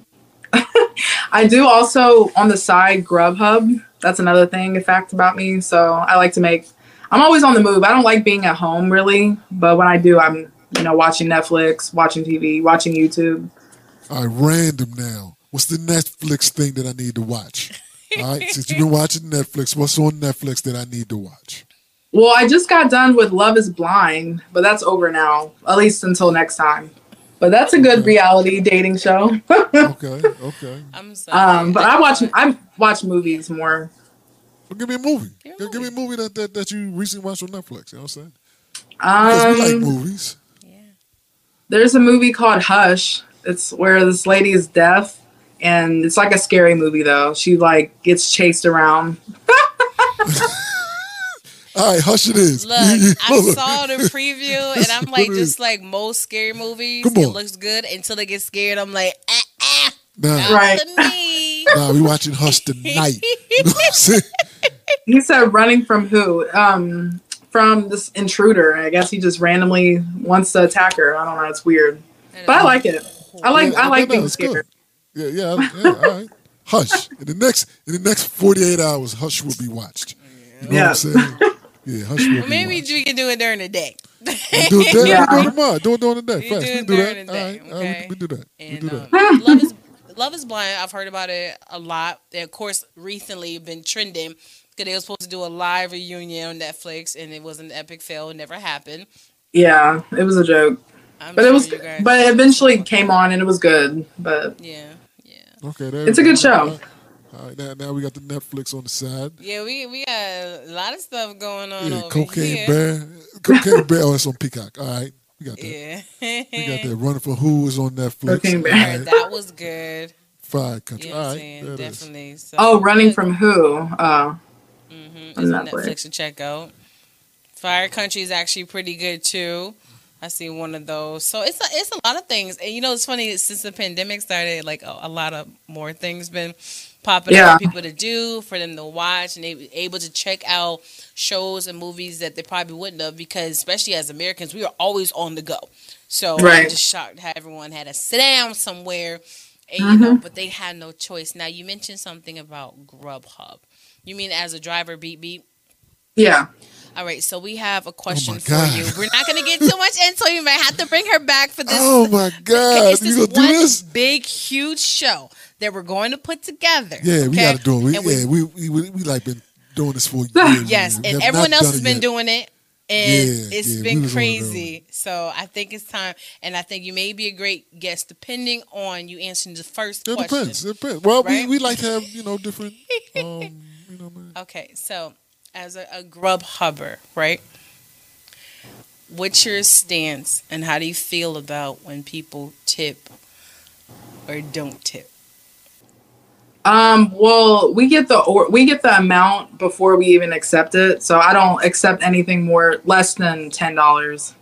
I do also on the side Grubhub. That's another thing, a fact about me. So I like to make. I'm always on the move. I don't like being at home really, but when I do, I'm you know watching Netflix, watching TV, watching YouTube. All right, random now. What's the Netflix thing that I need to watch? All right, since you've been watching Netflix, what's on Netflix that I need to watch? Well, I just got done with Love is Blind, but that's over now, at least until next time. But that's a good reality dating show. Okay, okay. I'm sorry. um, but I watch I watch movies more. Well, give me a movie. Give me a Give, give me a movie that, that, that you recently watched on Netflix. You know what I'm saying? Because we like Um, movies. there's a movie called Hush. It's where this lady is deaf, and it's like a scary movie though. She like gets chased around. All right, hush it is. Look, I saw the preview and I'm like, just like most scary movies, Come it looks good until they get scared. I'm like, ah, ah, Nah, not Right. to me. nah, we watching Hush tonight. You know what I'm saying? He said running from who? Um, from this intruder. I guess he just randomly wants to attack her. I don't know. It's weird, but I like it. I like Yeah, I like no, no, being it's good. scared. Yeah, yeah, yeah. All right. Hush. In the next in the next 48 hours, Hush will be watched. You know Yeah. what I'm saying? Yeah, Hush will Well, maybe watched. we can do it during the day. We'll do it then. Yeah. We'll do it tomorrow. Do it during the day. You Facts. do We it can do during that. the All day. All right. We can do that. And can do um. Love is Love is Blind. I've heard about it a lot. And of course, recently been trending because they were supposed to do a live reunion on Netflix, and it was an epic fail. It never happened. Yeah, it was a joke, I'm but it was. But it eventually came on and it was good. But yeah, yeah, Okay. It's a good go. show. All right. Now, now we got the Netflix on the side. yeah. We we got a lot of stuff going on Yeah, over Cocaine here. Bear. Cocaine Bear. Oh, that's on Peacock. All right. We got that. Yeah, We got that. Running for Who is on Netflix. Cocaine Bear. Right. that was good. Fire You Country. know what All I'm right. saying? There it is. Definitely. So, Oh, running from who? Uh, hmm on It's on Netflix. Netflix to check out. Fire Country is actually pretty good too. I see one of those. So it's a, it's a lot of things. And you know, it's funny since the pandemic started, like a, a lot of more things been popping Yeah. up for people to do, for them to watch, and they be able to check out shows and movies that they probably wouldn't have because, especially as Americans, we are always on the go. So I'm just shocked how everyone had to sit down somewhere, and you Mm-hmm. know, but they had no choice. Now you mentioned something about Grubhub. You mean as a driver, beep beep? yeah. All right, so we have a question Oh for you. We're not going to get too much into it. You might have to bring her back for this. Oh my God! it's You this gonna do one this? big, huge show that we're going to put together. Yeah, we got to do it. We, And yeah, we, we we we like been doing this for years. yes, and everyone else has been yet. doing it. And Yeah, it's yeah, been was one of those. crazy. So I think it's time. And I think you may be a great guest depending on you answering the first It question. depends. It depends. Well, Right? we, we like to have you know different. Um, you know. Okay, so as a, a grub hubber, right? what's your stance and how do you feel about when people tip or don't tip? Um, well, we get the or we get the amount before we even accept it. So I don't accept anything more less than ten dollars.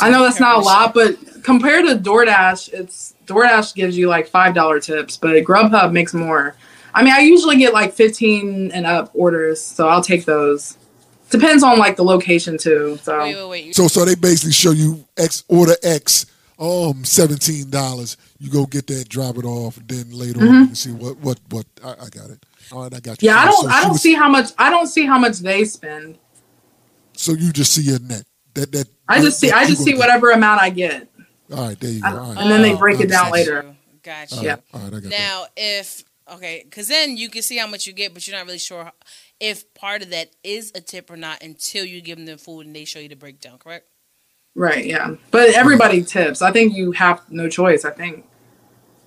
I know that's not a lot, but compared to DoorDash, it's DoorDash gives you like five dollar tips, but Grubhub makes more. I mean, I usually get like fifteen and up orders, so I'll take those. Depends on like the location too. So Wait, wait, wait. So so they basically show you X order X, um, seventeen dollars. You go get that, drop it off, then later on you can see what what what I, I got it. All right, I got you. Mm-hmm. yeah, I don't I don't was- see how much I don't see how much they spend. So you just see your net. That that I just see that I just see gonna whatever amount I get, get. All right, there you go. All right. and then they break it down later. Gotcha. All right, all right, I got that. Now, if okay, because then you can see how much you get, but you're not really sure if part of that is a tip or not until you give them the food and they show you the breakdown. Correct? Right, yeah. But everybody tips. I think you have no choice. I think.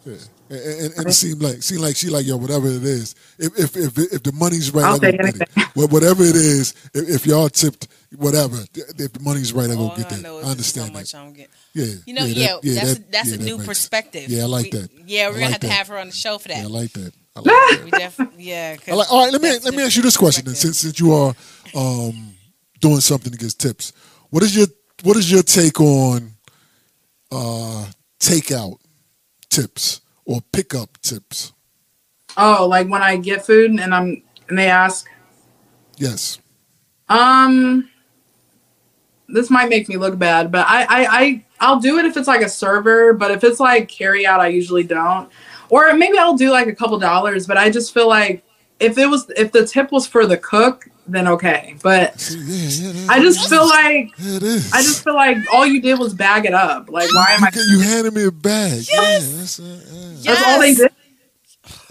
Yeah. And, and, and it seemed like seemed like she like yo whatever it is if if if, if the money's right I'll I go take anything. Wha- whatever it is if, if y'all tipped whatever if the money's right I go All get I that know I understand so much that I'm getting. yeah You know, yeah, that- that's that- a, that's yeah, a new makes- perspective. yeah I like We- that Yeah, I we're gonna like have to have her on the show for that. yeah I like that I like that we definitely, yeah. 'cause I like, all right let me let me ask you this question then, since since you are um doing something to get tips what is your what is your take on uh takeout tips or pickup tips? Oh, like when I get food and I'm and they ask, yes. Um, this might make me look bad, but I I, I I'll do it if it's like a server, but if it's like carry out, I usually don't. Or maybe I'll do like a couple dollars, but I just feel like if it was if the tip was for the cook, then okay. But See, yeah, yeah, I just feel like yeah, it is I just feel like all you did was bag it up. Like why am I? You, you handed me a bag. Yeah, that's, uh, yeah, That's all they did.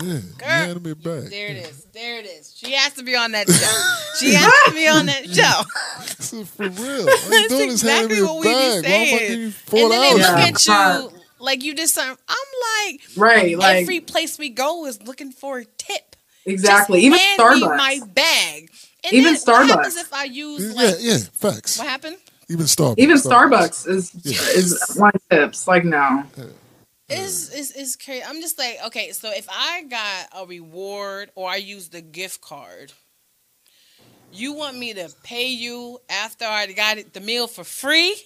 yeah. You handed me a bag. There it is. There it is. She has to be on that show. She has to be on that show. For real. All That's doing is exactly what we be bag. Why saying. giving you four And then they look Yeah. at you like you just something. I'm like, Right, like every place we go is looking for a tip. exactly. Just Even hand me Starbucks. my bag. And Even then What happens Starbucks. if I use Yeah, like yeah, facts. what happened? Even Starbucks. Even Starbucks is Yeah. is one tips. Like no. Is is is crazy. I'm just like, okay, so if I got a reward or I use the gift card, you want me to pay you after I got it, the meal for free?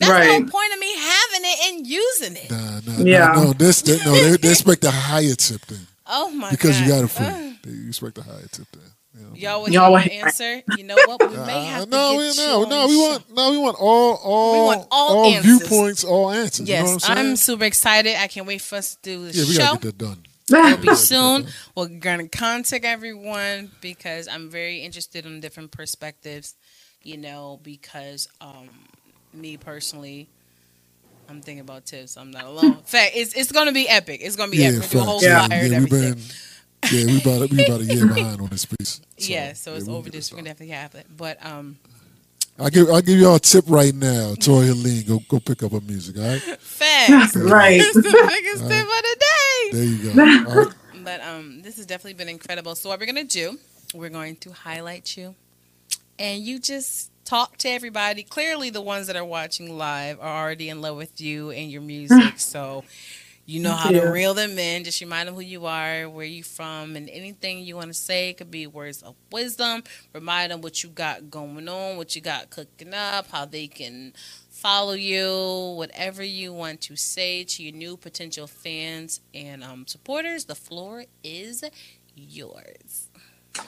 That's Right. no point of me having it and using it. Nah, nah, Yeah. nah, no, this, that, no, they, they expect a higher tip then Oh my because god! you got it free. Ugh. They expect a higher tip then. You know? Y'all would Y'all Y'all answer. You know what? We may Uh, have to no, get we, you no, on no, we want, no, we want all, all, we want all answers. viewpoints, all answers. Yes, you know what I'm? I'm super excited. I can't wait for us to do the yeah, we show. gotta get that done. It'll be soon. We're gonna contact everyone because I'm very interested in different perspectives. You know, because um, me personally, I'm thinking about tips. I'm not alone. In fact, it's it's gonna be epic. It's gonna be Yeah, epic. We're whole facts. Yeah. flyer and yeah, we've everything. been, yeah, we about we about a year behind on this piece. yeah, so it's yeah, we'll over get this. this We're gonna definitely have it. But um, I give I give y'all a tip right now. Tori Helene, go go pick up her music. All right, facts. right. it's the biggest tip of the day. there you go. All right. But um, this has definitely been incredible. So what we're gonna do, we're going to highlight you, and you just talk to everybody. Clearly, the ones that are watching live are already in love with you and your music. so you know how to reel them in. Just remind them who you are, where you from, and anything you want to say. It could be words of wisdom. Remind them what you got going on, what you got cooking up, how they can follow you, whatever you want to say to your new potential fans and um, supporters. The floor is yours.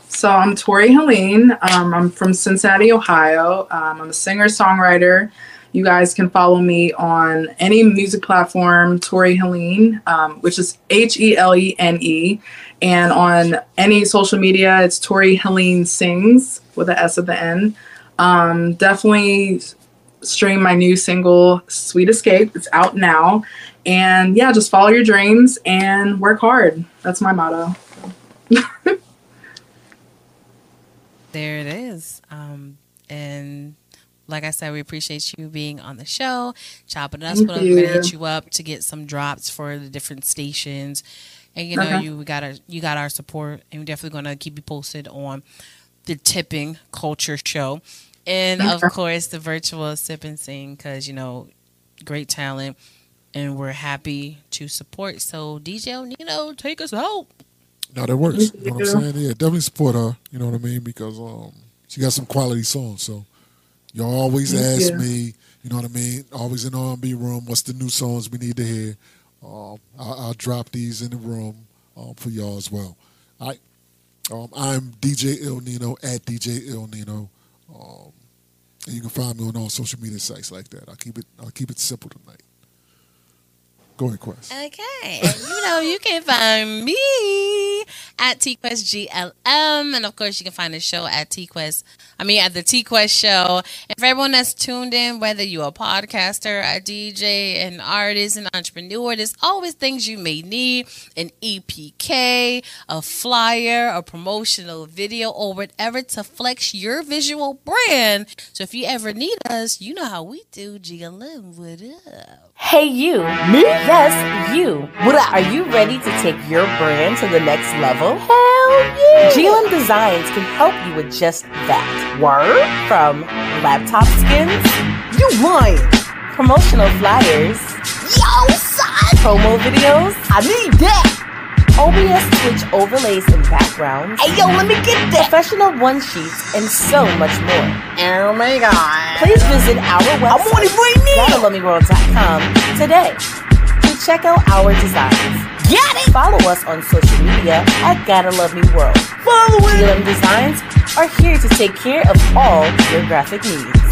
So I'm Tori Helene. Um, I'm from Cincinnati, Ohio. Um, I'm a singer songwriter. You guys can follow me on any music platform, Tori Helene, um, which is H E L E N E, and on any social media, it's Tori Helene Sings with a S at the end. Um, definitely stream my new single, Sweet Escape. It's out now, and yeah, just follow your dreams and work hard. That's my motto. There it is. Um, and like I said, we appreciate you being on the show, chopping it up. Thank We're gonna hit you. you up to get some drops for the different stations. And you know, Okay. you we got our you got our support, and we're definitely gonna keep you posted on the tipping culture show. and of course the virtual sip and sing because you know great talent and we're happy to support so dj Ill Nino, take us out No, that works. You know what I'm saying? Yeah, definitely support her. You know what I mean? Because um, she got some quality songs. So y'all always ask you. me. You know what I mean? Always in the R&B room. What's the new songs we need to hear? Um, I'll, I'll drop these in the room um, for y'all as well. Right. Um, I'm DJ Ill Nino at DJ Ill Nino. Um, and you can find me on all social media sites like that. I'll keep it. I'll keep it simple tonight. Go ahead, Quest. Okay. And you know, you can find me at TQuestGLM. And of course, you can find the show at TQuest. I mean, at the TQuest show. And for everyone that's tuned in, whether you're a podcaster, a DJ, an artist, an entrepreneur, there's always things you may need an EPK, a flyer, a promotional video, or whatever to flex your visual brand. So if you ever need us, you know how we do. GLM, what up? Hey, you. Me? Yes, you. What up? Are you ready to take your brand to the next level? Hell yeah. GLM Designs can help you with just that. Word? From laptop skins? You lying. Promotional flyers. Yo, son! Promo videos? I need that. OBS Twitch overlays and backgrounds. Hey, yo, let me get that. Professional one sheets and so much more. Oh my god. Please visit our website. I'm on it right now. Today to check out our designs. Get it! Follow us on social media at Gotta Love Me World. Follow it! GLM Designs are here to take care of all your graphic needs.